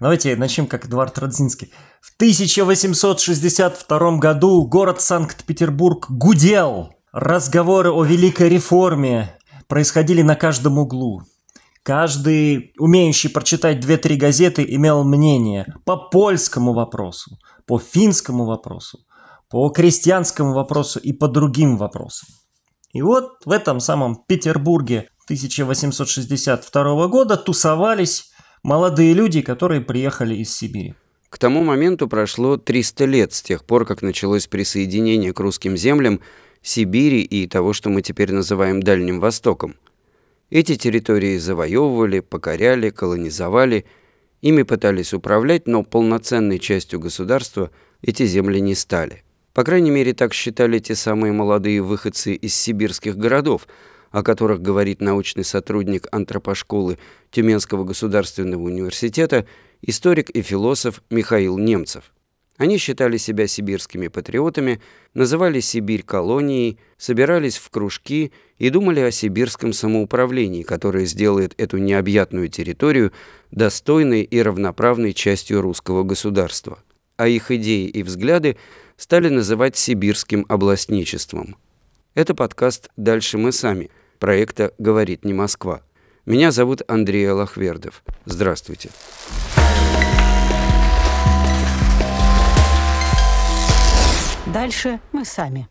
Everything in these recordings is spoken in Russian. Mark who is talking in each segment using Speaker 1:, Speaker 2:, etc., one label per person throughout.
Speaker 1: Давайте начнем как Эдуард Родзинский. В 1862 году город Санкт-Петербург гудел. Разговоры о великой реформе происходили на каждом углу. Каждый, умеющий прочитать две-три газеты, имел мнение по польскому вопросу, по финскому вопросу, по крестьянскому вопросу и по другим вопросам. И вот в этом самом Петербурге 1862 года тусовались молодые люди, которые приехали из Сибири.
Speaker 2: К тому моменту прошло 300 лет с тех пор, как началось присоединение к русским землям Сибири и того, что мы теперь называем Дальним Востоком – эти территории завоевывали, покоряли, колонизовали, ими пытались управлять, но полноценной частью государства эти земли не стали. По крайней мере, так считали те самые молодые выходцы из сибирских городов, о которых говорит научный сотрудник антропошколы Тюменского государственного университета, историк и философ Михаил Немцев. Они считали себя сибирскими патриотами, называли Сибирь колонией, собирались в кружки и думали о сибирском самоуправлении, которое сделает эту необъятную территорию достойной и равноправной частью русского государства. А их идеи и взгляды стали называть сибирским областничеством. Это подкаст «Дальше мы сами» проекта «Говорит не Москва». Меня зовут Андрей Алахвердов. Здравствуйте.
Speaker 3: Дальше мы сами.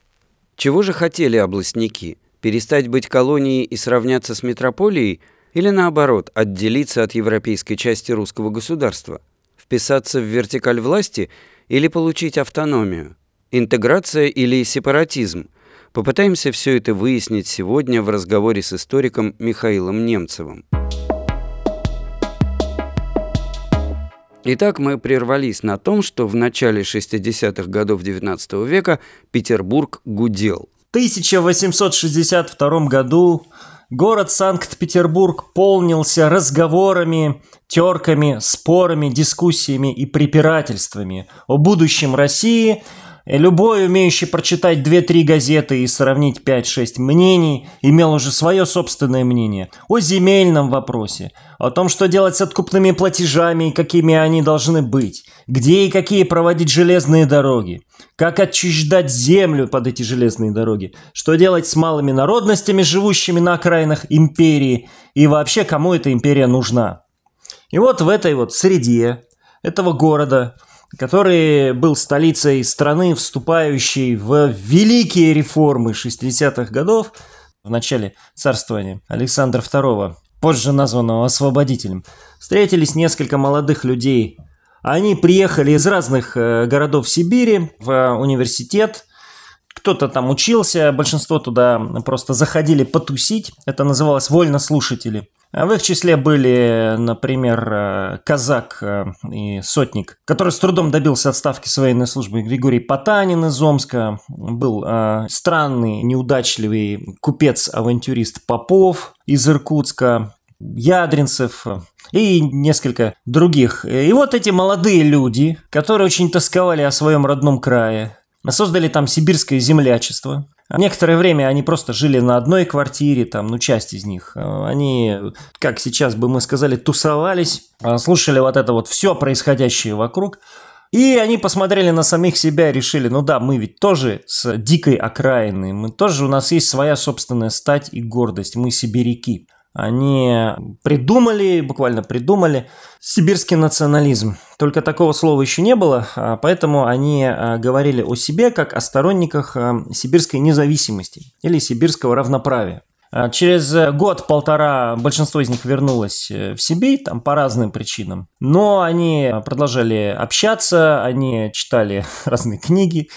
Speaker 2: Чего же хотели областники? Перестать быть колонией и сравняться с метрополией? Или наоборот, отделиться от европейской части русского государства? Вписаться в вертикаль власти или получить автономию? Интеграция или сепаратизм? Попытаемся все это выяснить сегодня в разговоре с историком Михаилом Немцевым. Итак, мы прервались на том, что в начале 60-х годов XIX века Петербург гудел.
Speaker 1: В 1862 году город Санкт-Петербург полнился разговорами, терками, спорами, дискуссиями и препирательствами о будущем России – Любой, умеющий прочитать 2-3 газеты и сравнить 5-6 мнений, имел уже свое собственное мнение о земельном вопросе, о том, что делать с откупными платежами и какими они должны быть, где и какие проводить железные дороги, как отчуждать землю под эти железные дороги, что делать с малыми народностями, живущими на окраинах империи, и вообще кому эта империя нужна. И вот в этой вот среде этого города – который был столицей страны, вступающей в великие реформы 60-х годов в начале царствования Александра II, позже названного освободителем, встретились несколько молодых людей. Они приехали из разных э, городов Сибири в университет, кто-то там учился, большинство туда просто заходили потусить. Это называлось вольнослушатели. А в их числе были, например, э, казак э, и сотник, который с трудом добился отставки с военной службы. Григорий Потанин из Омска. Был э, странный, неудачливый купец-авантюрист Попов из Иркутска. Ядринцев и несколько других. И вот эти молодые люди, которые очень тосковали о своем родном крае, создали там сибирское землячество. Некоторое время они просто жили на одной квартире, там, ну, часть из них. Они, как сейчас бы мы сказали, тусовались, слушали вот это вот все происходящее вокруг. И они посмотрели на самих себя и решили, ну да, мы ведь тоже с дикой окраины, мы тоже, у нас есть своя собственная стать и гордость, мы сибиряки. Они придумали, буквально придумали сибирский национализм. Только такого слова еще не было, а поэтому они а, говорили о себе как о сторонниках а, сибирской независимости или сибирского равноправия. Через год-полтора большинство из них вернулось э, в Сибирь, там по разным причинам. Но они продолжали общаться, они читали разные книги.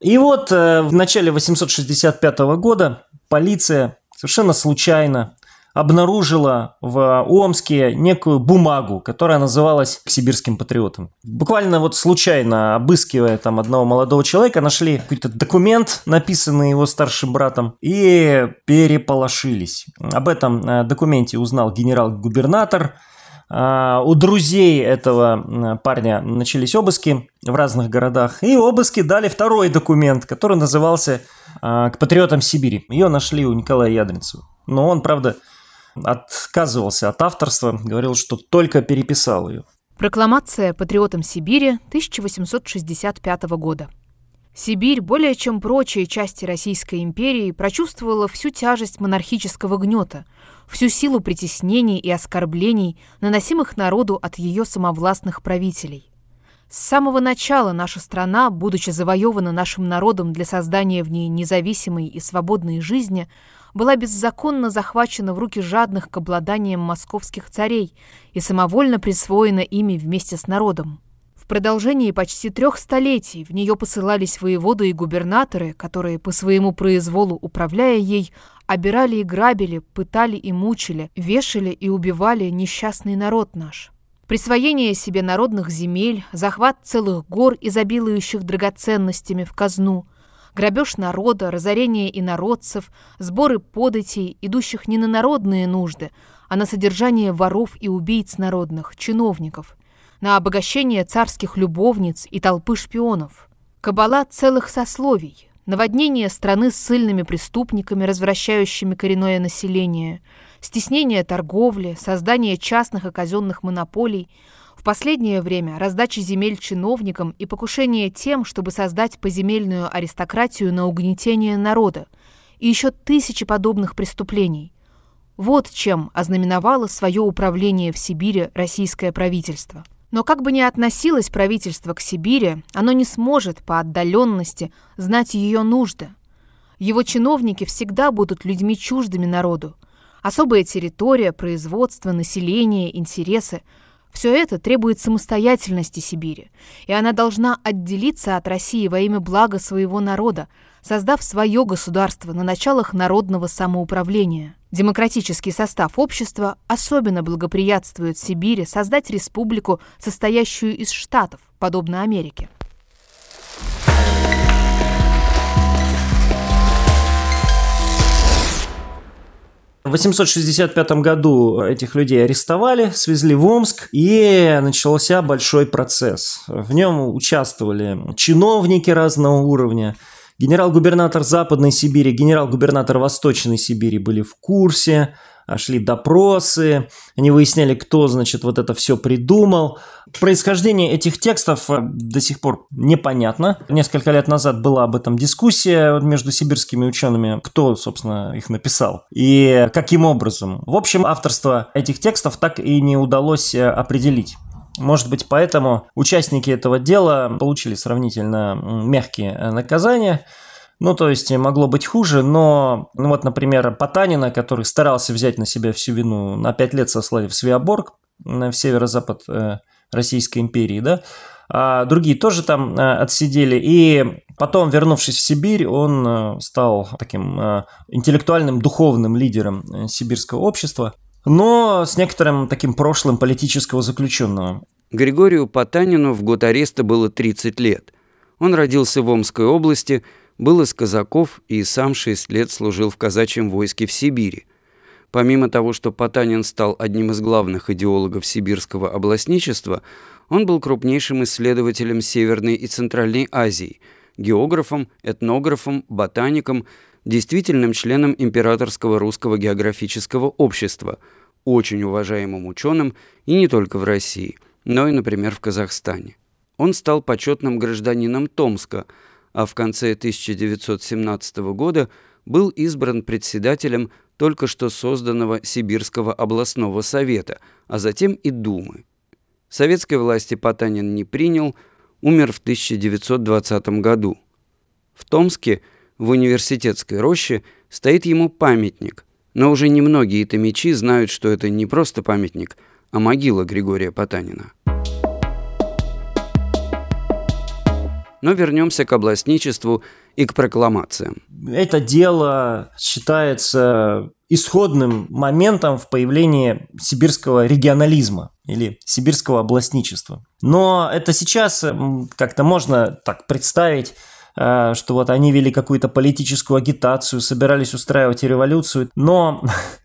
Speaker 1: И вот э, в начале 865 года полиция совершенно случайно обнаружила в Омске некую бумагу, которая называлась «Сибирским патриотом». Буквально вот случайно, обыскивая там одного молодого человека, нашли какой-то документ, написанный его старшим братом, и переполошились. Об этом э, документе узнал генерал-губернатор, а, у друзей этого парня начались обыски в разных городах. И обыски дали второй документ, который назывался э, «К патриотам Сибири». Ее нашли у Николая Ядринцева. Но он, правда, отказывался от авторства, говорил, что только переписал ее.
Speaker 3: Прокламация патриотом Сибири 1865 года. Сибирь, более чем прочие части Российской империи, прочувствовала всю тяжесть монархического гнета, всю силу притеснений и оскорблений, наносимых народу от ее самовластных правителей. С самого начала наша страна, будучи завоевана нашим народом для создания в ней независимой и свободной жизни, была беззаконно захвачена в руки жадных к обладаниям московских царей и самовольно присвоена ими вместе с народом. В продолжении почти трех столетий в нее посылались воеводы и губернаторы, которые по своему произволу, управляя ей, обирали и грабили, пытали и мучили, вешали и убивали несчастный народ наш. Присвоение себе народных земель, захват целых гор, изобилующих драгоценностями в казну – грабеж народа, разорение инородцев, сборы податей, идущих не на народные нужды, а на содержание воров и убийц народных, чиновников, на обогащение царских любовниц и толпы шпионов, кабала целых сословий, наводнение страны с сильными преступниками, развращающими коренное население, стеснение торговли, создание частных и казенных монополий – последнее время раздача земель чиновникам и покушение тем, чтобы создать поземельную аристократию на угнетение народа, и еще тысячи подобных преступлений. Вот чем ознаменовало свое управление в Сибири российское правительство. Но как бы ни относилось правительство к Сибири, оно не сможет по отдаленности знать ее нужды. Его чиновники всегда будут людьми чуждыми народу. Особая территория, производство, население, интересы – все это требует самостоятельности Сибири, и она должна отделиться от России во имя блага своего народа, создав свое государство на началах народного самоуправления. Демократический состав общества особенно благоприятствует Сибири создать республику, состоящую из штатов, подобно Америке.
Speaker 1: В 865 году этих людей арестовали, свезли в Омск, и начался большой процесс. В нем участвовали чиновники разного уровня, генерал-губернатор Западной Сибири, генерал-губернатор Восточной Сибири были в курсе – шли допросы, они выясняли, кто, значит, вот это все придумал. Происхождение этих текстов э, до сих пор непонятно. Несколько лет назад была об этом дискуссия между сибирскими учеными, кто, собственно, их написал и каким образом. В общем, авторство этих текстов так и не удалось э, определить. Может быть, поэтому участники этого дела получили сравнительно мягкие э, наказания – ну, то есть могло быть хуже, но, ну вот, например, Потанина, который старался взять на себя всю вину, на пять лет сослали в Свиаборг, в северо-запад э, Российской империи, да, а другие тоже там э, отсидели, и потом, вернувшись в Сибирь, он э, стал таким э, интеллектуальным, духовным лидером э, сибирского общества, но с некоторым таким прошлым политического заключенного.
Speaker 2: Григорию Потанину в год ареста было 30 лет. Он родился в Омской области – был из казаков и сам шесть лет служил в казачьем войске в Сибири. Помимо того, что Потанин стал одним из главных идеологов сибирского областничества, он был крупнейшим исследователем Северной и Центральной Азии, географом, этнографом, ботаником, действительным членом Императорского русского географического общества, очень уважаемым ученым и не только в России, но и, например, в Казахстане. Он стал почетным гражданином Томска – а в конце 1917 года был избран председателем только что созданного Сибирского областного совета, а затем и Думы. Советской власти Потанин не принял, умер в 1920 году. В Томске, в университетской роще, стоит ему памятник, но уже немногие томичи знают, что это не просто памятник, а могила Григория Потанина. Но вернемся к областничеству и к прокламациям.
Speaker 1: Это дело считается исходным моментом в появлении сибирского регионализма или сибирского областничества. Но это сейчас как-то можно так представить, э, что вот они вели какую-то политическую агитацию, собирались устраивать революцию, но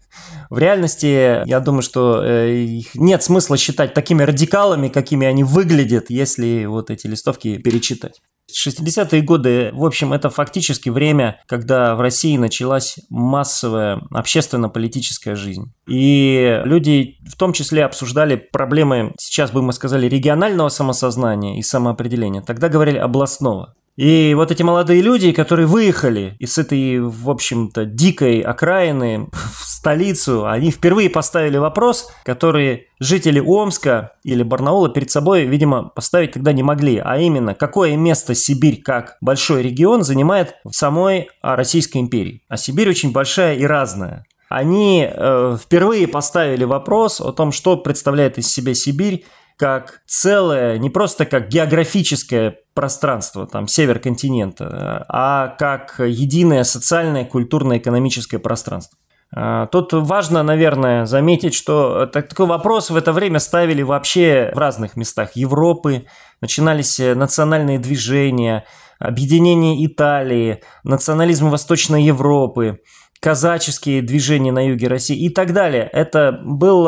Speaker 1: в реальности, я думаю, что э, их нет смысла считать такими радикалами, какими они выглядят, если вот эти листовки перечитать. 60-е годы, в общем, это фактически время, когда в России началась массовая общественно-политическая жизнь. И люди в том числе обсуждали проблемы, сейчас бы мы сказали, регионального самосознания и самоопределения. Тогда говорили областного. И вот эти молодые люди, которые выехали из этой, в общем-то, дикой окраины в столицу, они впервые поставили вопрос, который жители Омска или Барнаула перед собой, видимо, поставить тогда не могли, а именно, какое место Сибирь как большой регион занимает в самой Российской империи. А Сибирь очень большая и разная они э, впервые поставили вопрос о том, что представляет из себя Сибирь как целое, не просто как географическое пространство, там, север континента, а как единое социальное, культурное, экономическое пространство. А, тут важно, наверное, заметить, что такой вопрос в это время ставили вообще в разных местах Европы. Начинались национальные движения, объединение Италии, национализм Восточной Европы казаческие движения на юге России и так далее. Это был,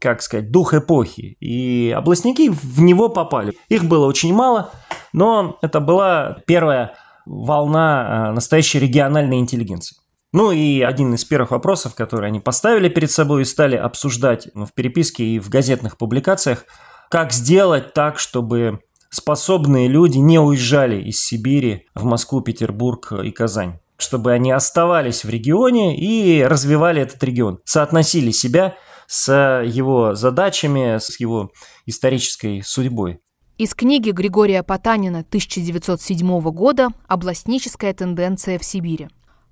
Speaker 1: как сказать, дух эпохи. И областники в него попали. Их было очень мало, но это была первая волна а, настоящей региональной интеллигенции. Ну и один из первых вопросов, которые они поставили перед собой и стали обсуждать в переписке и в газетных публикациях, как сделать так, чтобы способные люди не уезжали из Сибири в Москву, Петербург и Казань чтобы они оставались в регионе и развивали этот регион, соотносили себя с его задачами, с его исторической судьбой.
Speaker 3: Из книги Григория Потанина 1907 года «Областническая тенденция в Сибири».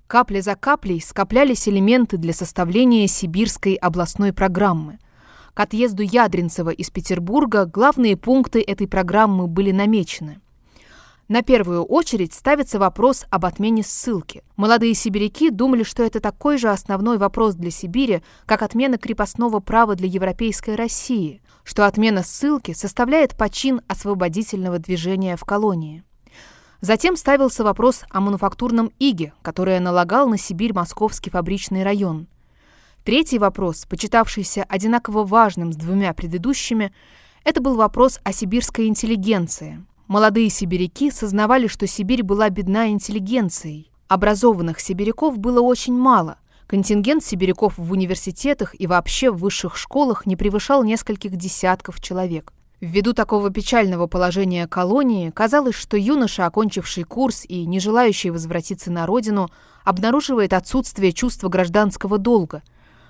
Speaker 3: Капля за каплей скоплялись элементы для составления сибирской областной программы. К отъезду Ядринцева из Петербурга главные пункты этой программы были намечены – на первую очередь ставится вопрос об отмене ссылки. Молодые сибиряки думали, что это такой же основной вопрос для Сибири, как отмена крепостного права для европейской России, что отмена ссылки составляет почин освободительного движения в колонии. Затем ставился вопрос о мануфактурном иге, которое налагал на Сибирь московский фабричный район. Третий вопрос, почитавшийся одинаково важным с двумя предыдущими, это был вопрос о сибирской интеллигенции, Молодые сибиряки сознавали, что Сибирь была бедна интеллигенцией. Образованных сибиряков было очень мало. Контингент сибиряков в университетах и вообще в высших школах не превышал нескольких десятков человек. Ввиду такого печального положения колонии, казалось, что юноша, окончивший курс и не желающий возвратиться на родину, обнаруживает отсутствие чувства гражданского долга.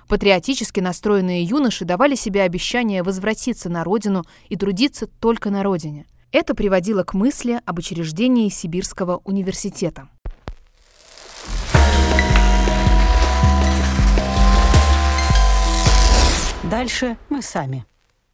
Speaker 3: Патриотически настроенные юноши давали себе обещание возвратиться на родину и трудиться только на родине. Это приводило к мысли об учреждении Сибирского университета.
Speaker 4: Дальше мы сами.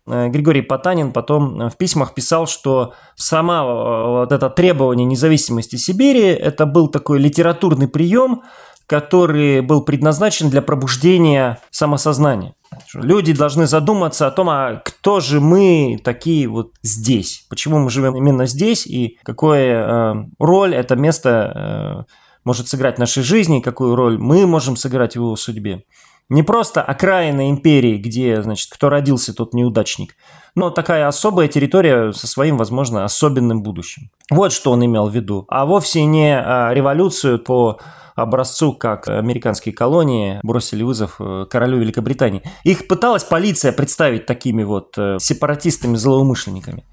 Speaker 1: Э, Григорий Потанин потом в письмах писал, что сама э, вот это требование независимости Сибири, это был такой литературный прием, который был предназначен для пробуждения самосознания. Люди должны задуматься о том, а кто же мы такие вот здесь, почему мы живем именно здесь и какую э, роль это место э, может сыграть в нашей жизни, какую роль мы можем сыграть в его судьбе. Не просто окраина империи, где, значит, кто родился, тот неудачник, но такая особая территория со своим, возможно, особенным будущим. Вот что он имел в виду, а вовсе не э, революцию по образцу, как американские колонии бросили вызов э, королю Великобритании. Их пыталась полиция представить такими вот э, сепаратистами-злоумышленниками.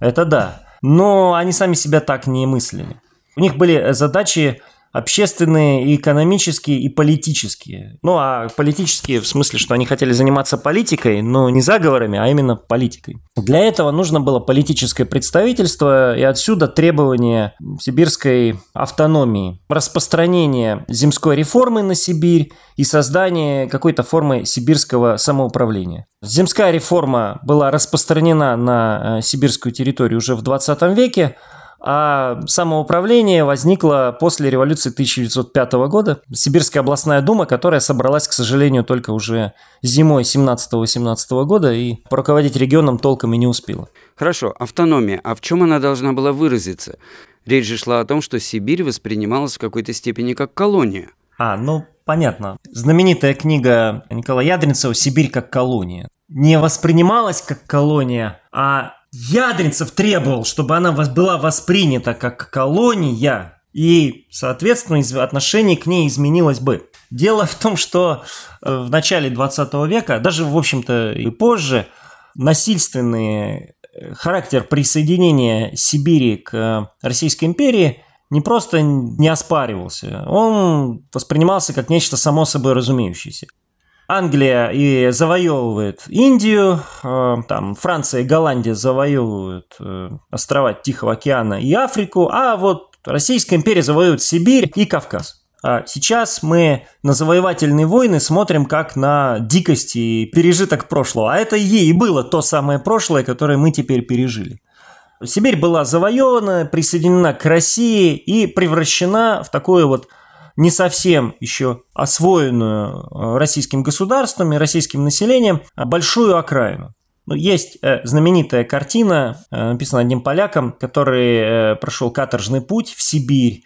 Speaker 1: Это да. Но они сами себя так не мыслили. У них были задачи общественные, и экономические, и политические. Ну, а политические в смысле, что они хотели заниматься политикой, но не заговорами, а именно политикой. Для этого нужно было политическое представительство, и отсюда требование сибирской автономии, распространение земской реформы на Сибирь и создание какой-то формы сибирского самоуправления. Земская реформа была распространена на э, сибирскую территорию уже в 20 веке, а самоуправление возникло после революции 1905 года. Сибирская областная дума, которая собралась, к сожалению, только уже зимой 17-18 года и руководить регионом толком и не успела.
Speaker 2: Хорошо, автономия. А в чем она должна была выразиться? Речь же шла о том, что Сибирь воспринималась в какой-то степени как колония.
Speaker 1: А, ну, понятно. Знаменитая книга Николая Ядринцева «Сибирь как колония» не воспринималась как колония, а Ядринцев требовал, чтобы она была воспринята как колония, и, соответственно, отношение к ней изменилось бы. Дело в том, что э, в начале 20 века, даже, в общем-то, и позже, насильственный э, характер присоединения Сибири к э, Российской империи не просто не оспаривался, он воспринимался как нечто само собой разумеющееся. Англия и завоевывает Индию, там Франция и Голландия завоевывают острова Тихого океана и Африку, а вот Российская империя завоевывает Сибирь и Кавказ. А сейчас мы на завоевательные войны смотрим как на дикость и пережиток прошлого. А это и было то самое прошлое, которое мы теперь пережили. Сибирь была завоевана, присоединена к России и превращена в такую вот не совсем еще освоенную э, российским государством и российским населением большую окраину. Ну, есть э, знаменитая картина, э, написанная одним поляком, который прошел каторжный путь в Сибирь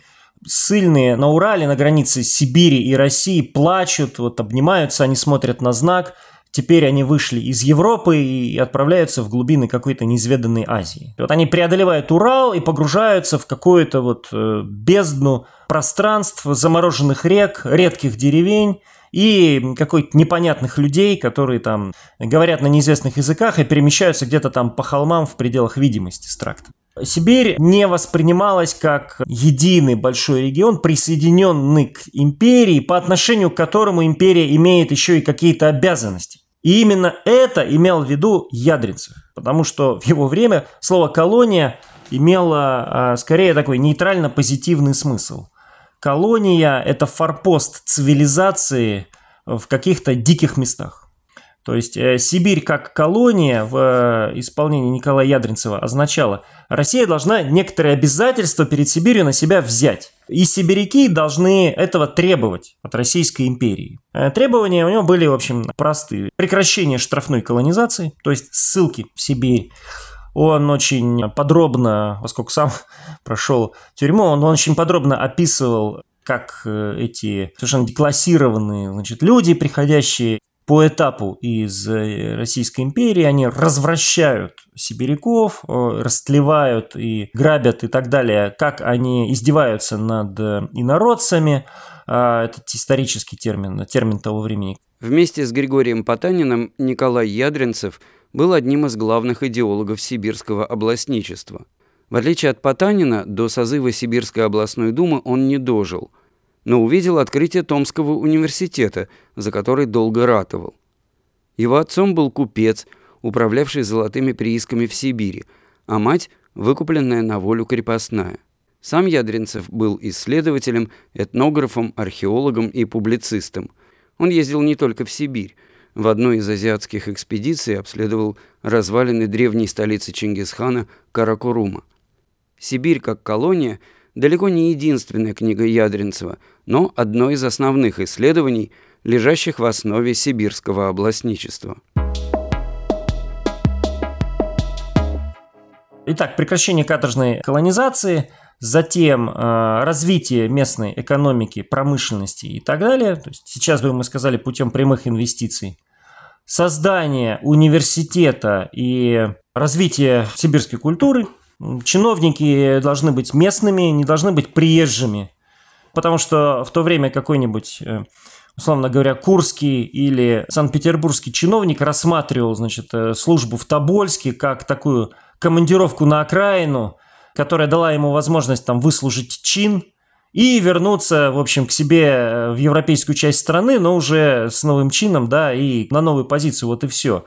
Speaker 1: сильные на Урале, на границе Сибири и России, плачут, вот обнимаются, они смотрят на знак. Теперь они вышли из Европы и отправляются в глубины какой-то неизведанной Азии. Вот они преодолевают Урал и погружаются в какую-то вот бездну пространств, замороженных рек, редких деревень и какой-то непонятных людей, которые там говорят на неизвестных языках и перемещаются где-то там по холмам в пределах видимости с трактом. Сибирь не воспринималась как единый большой регион, присоединенный к империи, по отношению к которому империя имеет еще и какие-то обязанности. И именно это имел в виду Ядринцев, потому что в его время слово «колония» имело а, скорее такой нейтрально-позитивный смысл. Колония – это форпост цивилизации в каких-то диких местах. То есть э, Сибирь как колония в э, исполнении Николая Ядринцева означала, Россия должна некоторые обязательства перед Сибирью на себя взять. И сибиряки должны этого требовать от Российской империи. Э, требования у него были, в общем, простые. Прекращение штрафной колонизации, то есть ссылки в Сибирь. Он очень подробно, поскольку сам прошел тюрьму, он очень подробно описывал как эти совершенно деклассированные значит, люди, приходящие по этапу из э, Российской империи они развращают сибиряков, растлевают и грабят и так далее, как они издеваются над э, инородцами. А, это исторический термин, термин того времени.
Speaker 2: Вместе с Григорием Потаниным Николай Ядринцев был одним из главных идеологов сибирского областничества. В отличие от Потанина, до созыва Сибирской областной думы он не дожил – но увидел открытие Томского университета, за который долго ратовал. Его отцом был купец, управлявший золотыми приисками в Сибири, а мать – выкупленная на волю крепостная. Сам Ядринцев был исследователем, этнографом, археологом и публицистом. Он ездил не только в Сибирь. В одной из азиатских экспедиций обследовал развалины древней столицы Чингисхана Каракурума. Сибирь как колония – далеко не единственная книга Ядринцева, но одно из основных исследований, лежащих в основе сибирского областничества.
Speaker 1: Итак, прекращение каторжной колонизации, затем э, развитие местной экономики, промышленности и так далее. То есть сейчас бы мы сказали путем прямых инвестиций. Создание университета и развитие сибирской культуры – Чиновники должны быть местными, не должны быть приезжими. Потому что в то время какой-нибудь, э, условно говоря, курский или санкт-петербургский чиновник рассматривал, значит, э, службу в Тобольске как такую командировку на окраину, которая дала ему возможность там выслужить чин и вернуться, в общем, к себе э, в европейскую часть страны, но уже с новым чином, да, и на новую позицию, вот и все.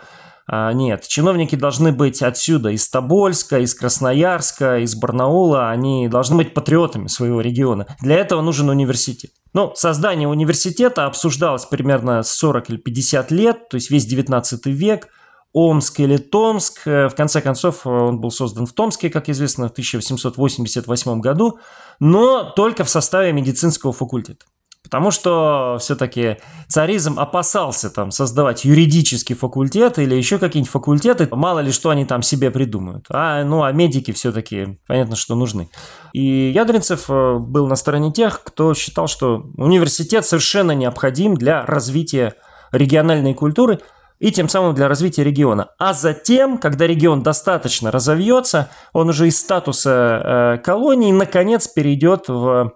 Speaker 1: А, нет, чиновники должны быть отсюда, из Тобольска, из Красноярска, из Барнаула. Они должны быть патриотами своего региона. Для этого нужен университет. Ну, создание университета обсуждалось примерно 40 или 50 лет, то есть весь 19 век. Омск или Томск. Э, в конце концов, он был создан в Томске, как известно, в 1888 году, но только в составе медицинского факультета. Потому что все-таки царизм опасался там создавать юридический факультет или еще какие-нибудь факультеты. Мало ли что они там себе придумают. А, ну, а медики все-таки понятно, что нужны. И Ядринцев э, был на стороне тех, кто считал, что университет совершенно необходим для развития региональной культуры. И тем самым для развития региона. А затем, когда регион достаточно разовьется, он уже из статуса э, колонии наконец перейдет в,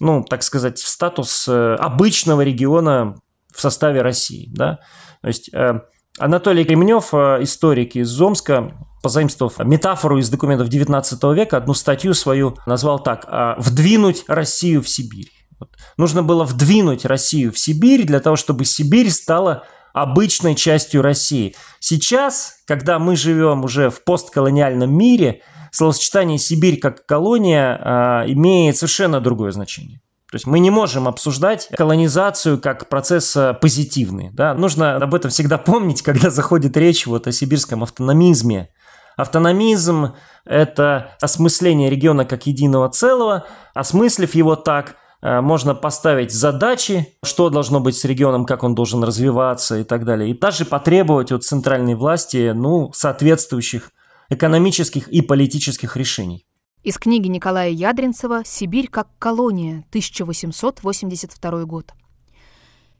Speaker 1: ну, так сказать, в статус э, обычного региона в составе России. Да? То есть э, Анатолий Кремнев, э, историк из Омска, позаимствовав метафору из документов XIX века, одну статью свою назвал так «А, «Вдвинуть Россию в Сибирь». Вот. Нужно было вдвинуть Россию в Сибирь для того, чтобы Сибирь стала обычной частью России. Сейчас, когда мы живем уже в постколониальном мире, словосочетание «Сибирь как колония» а, имеет совершенно другое значение. То есть мы не можем обсуждать колонизацию как процесс а, позитивный. Да? Нужно об этом всегда помнить, когда заходит речь вот о сибирском автономизме. Автономизм – это осмысление региона как единого целого. Осмыслив его так, можно поставить задачи, что должно быть с регионом, как он должен развиваться и так далее. И также потребовать от центральной власти ну, соответствующих экономических и политических решений.
Speaker 3: Из книги Николая Ядринцева «Сибирь как колония», 1882 год.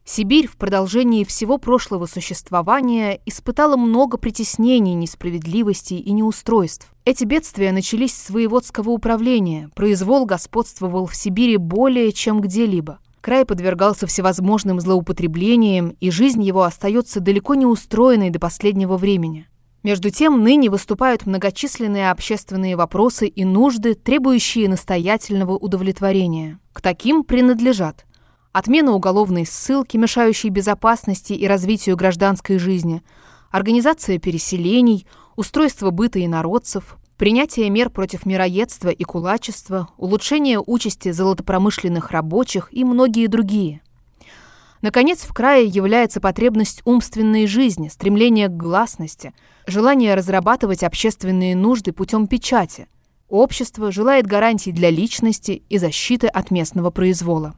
Speaker 3: Сибирь в продолжении всего прошлого существования испытала много притеснений, несправедливостей и неустройств. Эти бедствия начались с воеводского управления, произвол господствовал в Сибири более чем где-либо. Край подвергался всевозможным злоупотреблениям, и жизнь его остается далеко не устроенной до последнего времени. Между тем, ныне выступают многочисленные общественные вопросы и нужды, требующие настоятельного удовлетворения. К таким принадлежат отмена уголовной ссылки, мешающей безопасности и развитию гражданской жизни, организация переселений, устройство быта инородцев, принятие мер против мироедства и кулачества, улучшение участи золотопромышленных рабочих и многие другие. Наконец, в крае является потребность умственной жизни, стремление к гласности, желание разрабатывать общественные нужды путем печати. Общество желает гарантий для личности и защиты от местного произвола.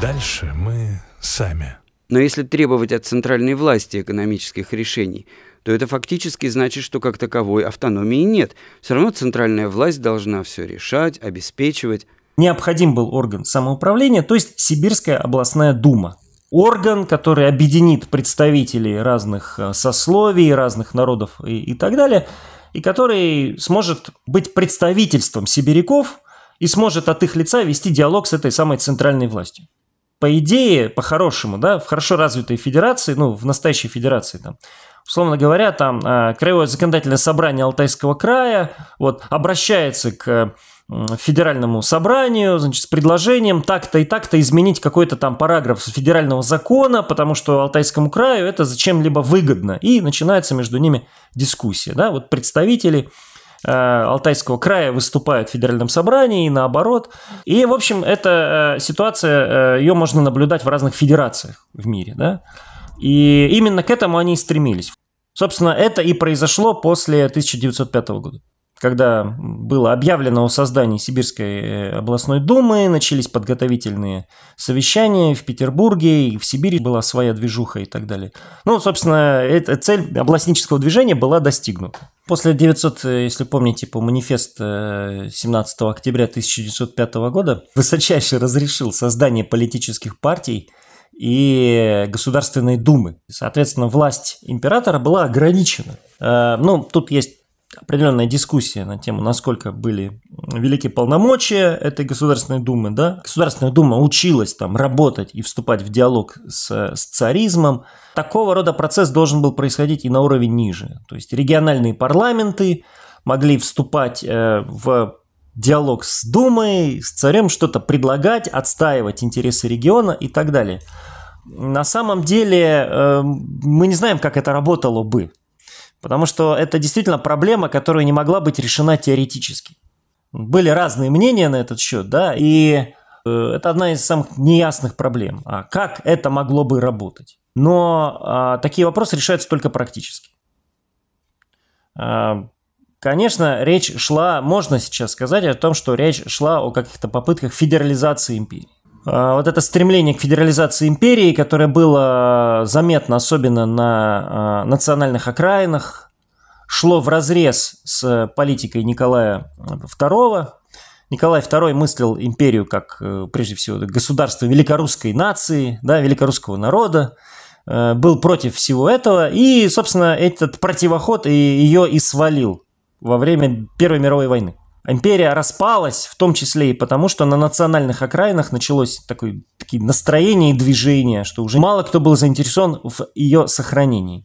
Speaker 5: Дальше мы сами.
Speaker 2: Но если требовать от центральной власти экономических решений, то это фактически значит, что как таковой автономии нет. Все равно центральная власть должна все решать, обеспечивать.
Speaker 1: Необходим был орган самоуправления, то есть Сибирская областная дума. Орган, который объединит представителей разных э, сословий, разных народов и, и так далее, и который сможет быть представительством сибиряков и сможет от их лица вести диалог с этой самой центральной властью по идее, по-хорошему, да, в хорошо развитой федерации, ну, в настоящей федерации, там, условно говоря, там э, Краевое законодательное собрание Алтайского края вот, обращается к федеральному собранию, значит, с предложением так-то и так-то изменить какой-то там параграф федерального закона, потому что Алтайскому краю это зачем-либо выгодно. И начинается между ними дискуссия. Да? Вот представители Алтайского края выступают в федеральном собрании и наоборот. И, в общем, эта э, ситуация, э, ее можно наблюдать в разных федерациях в мире. Да? И именно к этому они и стремились. Собственно, это и произошло после 1905 года когда было объявлено о создании Сибирской областной думы, начались подготовительные совещания в Петербурге, и в Сибири была своя движуха и так далее. Ну, собственно, эта цель областнического движения была достигнута. После 900, э, если помните, по манифест 17 э, октября 1905 года высочайше разрешил создание политических партий и Государственной Думы. Соответственно, власть императора была ограничена. Э, ну, тут есть определенная дискуссия на тему, насколько были велики полномочия этой Государственной Думы. Да? Государственная Дума училась там работать и вступать в диалог с, с царизмом. Такого рода процесс должен был происходить и на уровень ниже. То есть региональные парламенты могли вступать э, в диалог с Думой, с царем, что-то предлагать, отстаивать интересы региона и так далее. На самом деле э, мы не знаем, как это работало бы. Потому что это действительно проблема, которая не могла быть решена теоретически. Были разные мнения на этот счет, да, и э, это одна из самых неясных проблем. А как это могло бы работать? Но а, такие вопросы решаются только практически. А, конечно, речь шла, можно сейчас сказать о том, что речь шла о каких-то попытках федерализации империи. А, вот это стремление к федерализации империи, которое было заметно особенно на а, национальных окраинах, шло в разрез с политикой Николая II, Николай II мыслил империю как, э, прежде всего, государство великорусской нации, да, великорусского народа, э, был против всего этого, и, собственно, этот противоход ее и свалил во время Первой мировой войны. Империя распалась, в том числе и потому, что на национальных окраинах началось такое, такие настроения и движения, что уже мало кто был заинтересован в ее сохранении.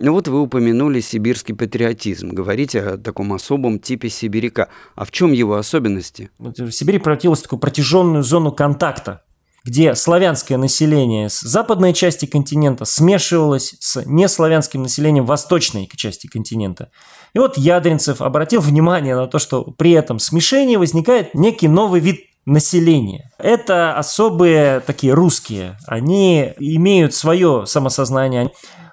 Speaker 2: Ну вот вы упомянули сибирский патриотизм. Говорите о таком особом типе сибиряка. А в чем его особенности?
Speaker 1: В Сибири превратилась в такую протяженную зону контакта, где славянское население с западной части континента смешивалось с неславянским населением восточной части континента. И вот Ядринцев обратил внимание на то, что при этом смешении возникает некий новый вид населения. Это особые такие русские. Они имеют свое самосознание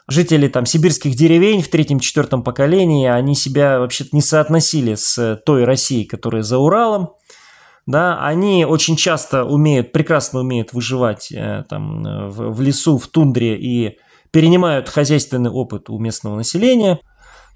Speaker 1: жители там сибирских деревень в третьем-четвертом поколении, они себя вообще-то не соотносили с той Россией, которая за Уралом. Да, они очень часто умеют, прекрасно умеют выживать э, там в, в лесу, в тундре и перенимают хозяйственный опыт у местного населения.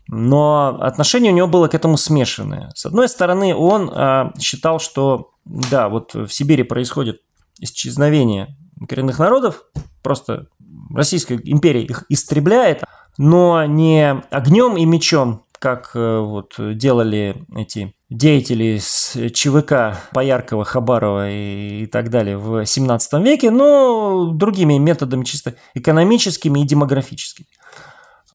Speaker 1: Но отношение у него было к этому смешанное. С одной стороны, он э, считал, что да, вот в Сибири происходит исчезновение коренных народов, просто Российская империя их истребляет, но не огнем и мечом, как э, вот делали эти деятели с ЧВК Пояркова, Хабарова и, и так далее в 17 веке, но другими методами чисто экономическими и демографическими.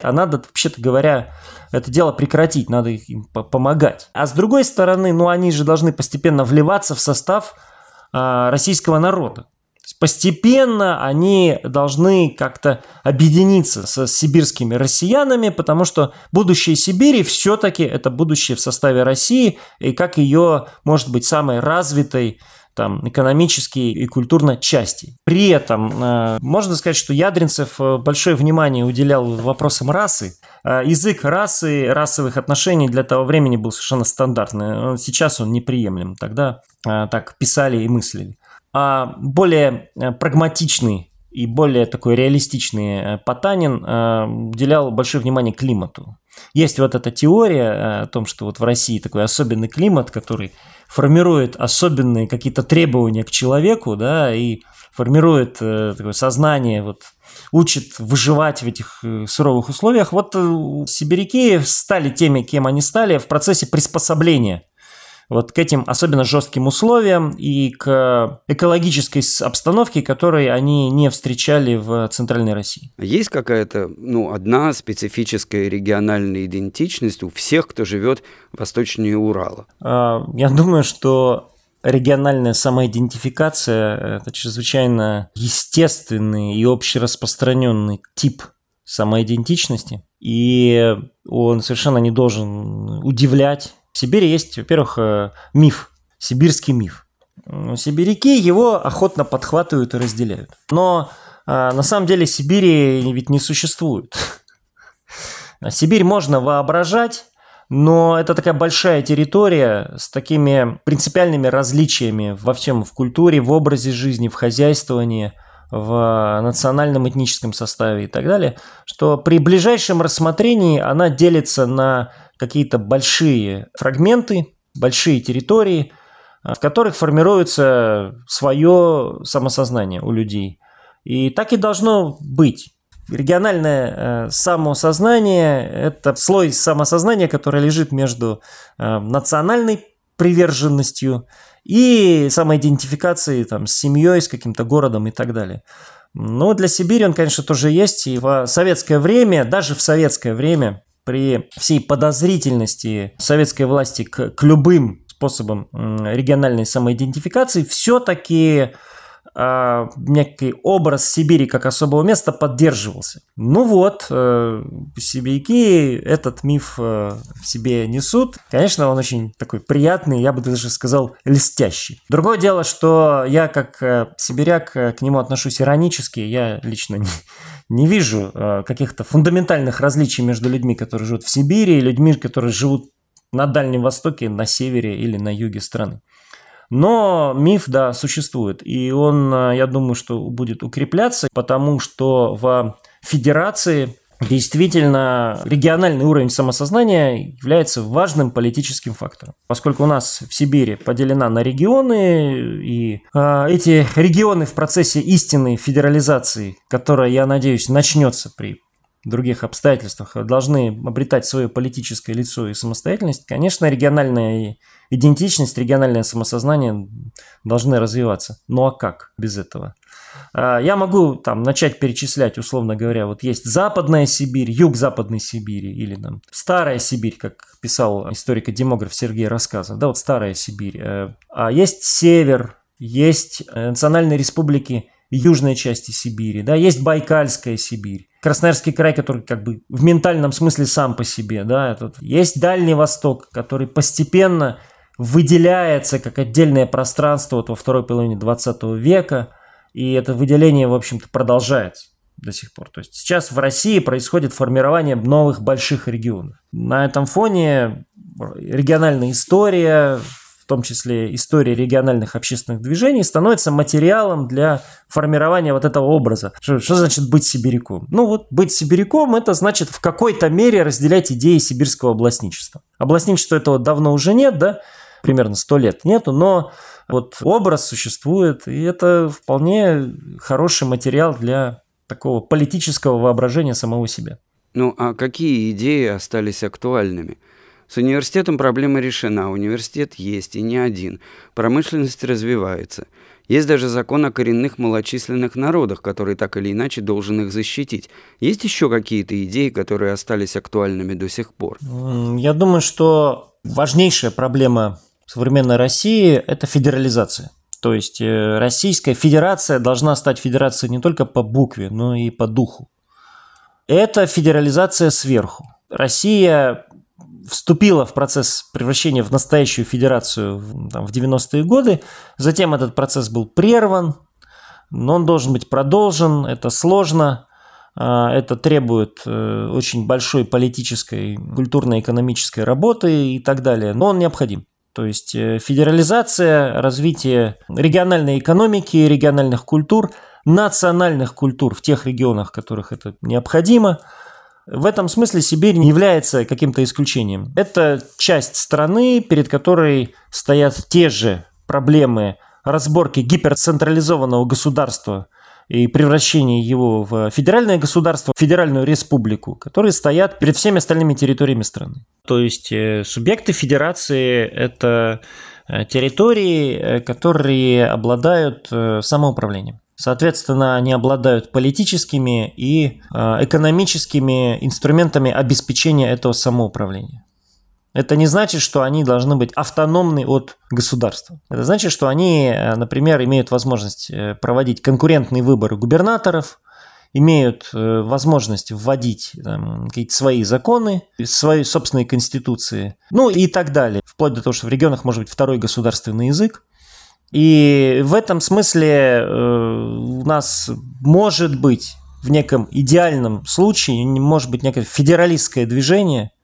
Speaker 1: А надо, вообще-то говоря, это дело прекратить, надо им помогать. А с другой стороны, ну они же должны постепенно вливаться в состав а, российского народа постепенно они должны как-то объединиться с сибирскими россиянами, потому что будущее Сибири все-таки это будущее в составе России, и как ее, может быть, самой развитой там, экономически и культурно части. При этом э, можно сказать, что Ядринцев э, большое внимание уделял вопросам расы. Э, язык расы, расовых отношений для того времени был совершенно стандартный. Сейчас он неприемлем. Тогда так писали и мыслили а более э, прагматичный и более такой реалистичный э, Потанин э, уделял большое внимание климату. Есть вот эта теория о том, что вот в России такой особенный климат, который формирует особенные какие-то требования к человеку, да, и формирует такое сознание, вот, учит выживать в этих суровых условиях. Вот сибиряки стали теми, кем они стали в процессе приспособления вот к этим особенно жестким условиям и к экологической обстановке, которой они не встречали в Центральной России.
Speaker 2: Есть какая-то, ну, одна специфическая региональная идентичность у всех, кто живет восточнее Урала?
Speaker 1: А, я думаю, что региональная самоидентификация – это чрезвычайно естественный и общераспространенный тип самоидентичности, и он совершенно не должен удивлять в Сибири есть, во-первых, э, миф, сибирский миф. Сибиряки его охотно подхватывают и разделяют. Но а, на самом деле Сибири ведь не существует. Сибирь можно воображать, но это такая большая территория с такими принципиальными различиями во всем, в культуре, в образе жизни, в хозяйствовании, в национальном этническом составе и так далее, что при ближайшем рассмотрении она делится на какие-то большие фрагменты, большие территории, а, в которых формируется свое самосознание у людей. И так и должно быть. Региональное э, самосознание – это слой самосознания, который лежит между э, национальной приверженностью и самоидентификацией там, с семьей, с каким-то городом и так далее. Но для Сибири он, конечно, тоже есть. И в советское время, даже в советское время, при всей подозрительности советской власти к, к любым способам региональной самоидентификации, все-таки э, некий образ Сибири как особого места поддерживался. Ну вот, э, сибиряки этот миф э, в себе несут. Конечно, он очень такой приятный, я бы даже сказал, листящий. Другое дело, что я как э, сибиряк э, к нему отношусь иронически, я лично не не вижу э, каких-то фундаментальных различий между людьми, которые живут в Сибири, и людьми, которые живут на Дальнем Востоке, на севере или на юге страны. Но миф, да, существует. И он, э, я думаю, что будет укрепляться, потому что в федерации действительно региональный уровень самосознания является важным политическим фактором. Поскольку у нас в Сибири поделена на регионы, и э, эти регионы в процессе истинной федерализации, которая, я надеюсь, начнется при других обстоятельствах, должны обретать свое политическое лицо и самостоятельность, конечно, региональная идентичность, региональное самосознание должны развиваться. Ну а как без этого? А, я могу там начать перечислять, условно говоря, вот есть Западная Сибирь, Юг-Западной Сибири или там Старая Сибирь, как писал историк-демограф Сергей Рассказов, да, вот Старая Сибирь. Э, а есть Север, есть э, национальные республики южной части Сибири, да, есть Байкальская Сибирь. Красноярский край, который как бы в ментальном смысле сам по себе, да, этот. есть Дальний Восток, который постепенно выделяется как отдельное пространство вот во второй половине 20 века, и это выделение, в общем-то, продолжается до сих пор. То есть сейчас в России происходит формирование новых больших регионов. На этом фоне региональная история, том числе история региональных общественных движений, становится материалом для формирования вот этого образа. Что, что значит быть сибиряком? Ну вот быть сибиряком это значит в какой-то мере разделять идеи сибирского областничества. Областничества этого давно уже нет, да, примерно сто лет нету, но вот образ существует, и это вполне хороший материал для такого политического воображения самого себя.
Speaker 2: Ну а какие идеи остались актуальными? С университетом проблема решена, университет есть и не один, промышленность развивается. Есть даже закон о коренных малочисленных народах, который так или иначе должен их защитить. Есть еще какие-то идеи, которые остались актуальными до сих пор?
Speaker 1: Я думаю, что важнейшая проблема современной России – это федерализация. То есть э, Российская Федерация должна стать федерацией не только по букве, но и по духу. Это федерализация сверху. Россия вступила в процесс превращения в настоящую федерацию там, в 90-е годы. Затем этот процесс был прерван, но он должен быть продолжен. Это сложно. А, это требует э, очень большой политической, культурно-экономической работы и так далее. Но он необходим. То есть э, федерализация, развитие региональной экономики, региональных культур, национальных культур в тех регионах, в которых это необходимо. В этом смысле Сибирь не является каким-то исключением. Это часть страны, перед которой стоят те же проблемы разборки гиперцентрализованного государства и превращение его в федеральное государство, федеральную республику, которые стоят перед всеми остальными территориями страны. То есть э, субъекты федерации – это э, территории, э, которые обладают самоуправлением. Соответственно, они обладают политическими и экономическими инструментами обеспечения этого самоуправления. Это не значит, что они должны быть автономны от государства. Это значит, что они, э, например, имеют возможность э, проводить конкурентные выборы губернаторов, имеют э, возможность вводить там, какие-то свои законы, свои собственные конституции, ну и так далее. Вплоть до того, что в регионах может быть второй государственный язык. И в этом смысле у нас может быть в неком идеальном случае, может быть некое федералистское движение –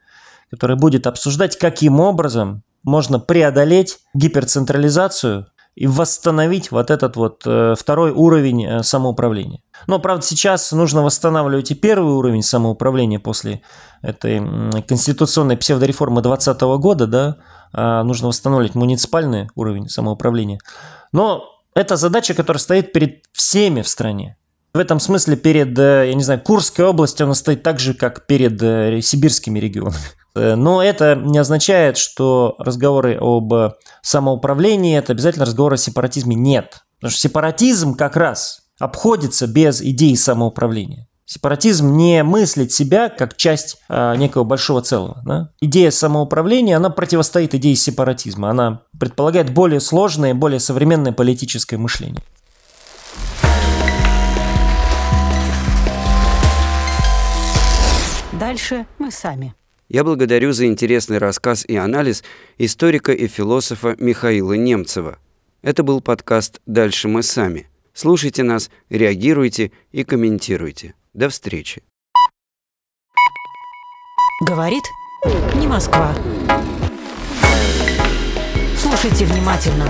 Speaker 1: который будет обсуждать, каким образом можно преодолеть гиперцентрализацию и восстановить вот этот вот э, второй уровень э, самоуправления. Но, правда, сейчас нужно восстанавливать и первый уровень самоуправления после этой конституционной псевдореформы 2020 года, да, а нужно восстанавливать муниципальный уровень самоуправления. Но это задача, которая стоит перед всеми в стране. В этом смысле перед, э, я не знаю, Курской областью она стоит так же, как перед сибирскими регионами. Э, но это не означает, что разговоры об самоуправлении – это обязательно разговоры о сепаратизме. Нет. Потому что сепаратизм как раз обходится без идеи самоуправления. Сепаратизм не мыслит себя как часть а, некого большого целого. Да? Идея самоуправления, она противостоит идее сепаратизма. Она предполагает более сложное, более современное политическое мышление.
Speaker 4: Дальше мы сами.
Speaker 2: Я благодарю за интересный рассказ и анализ историка и философа Михаила Немцева. Это был подкаст «Дальше мы сами». Слушайте нас, реагируйте и комментируйте. До встречи.
Speaker 4: Говорит не Москва. Слушайте внимательно.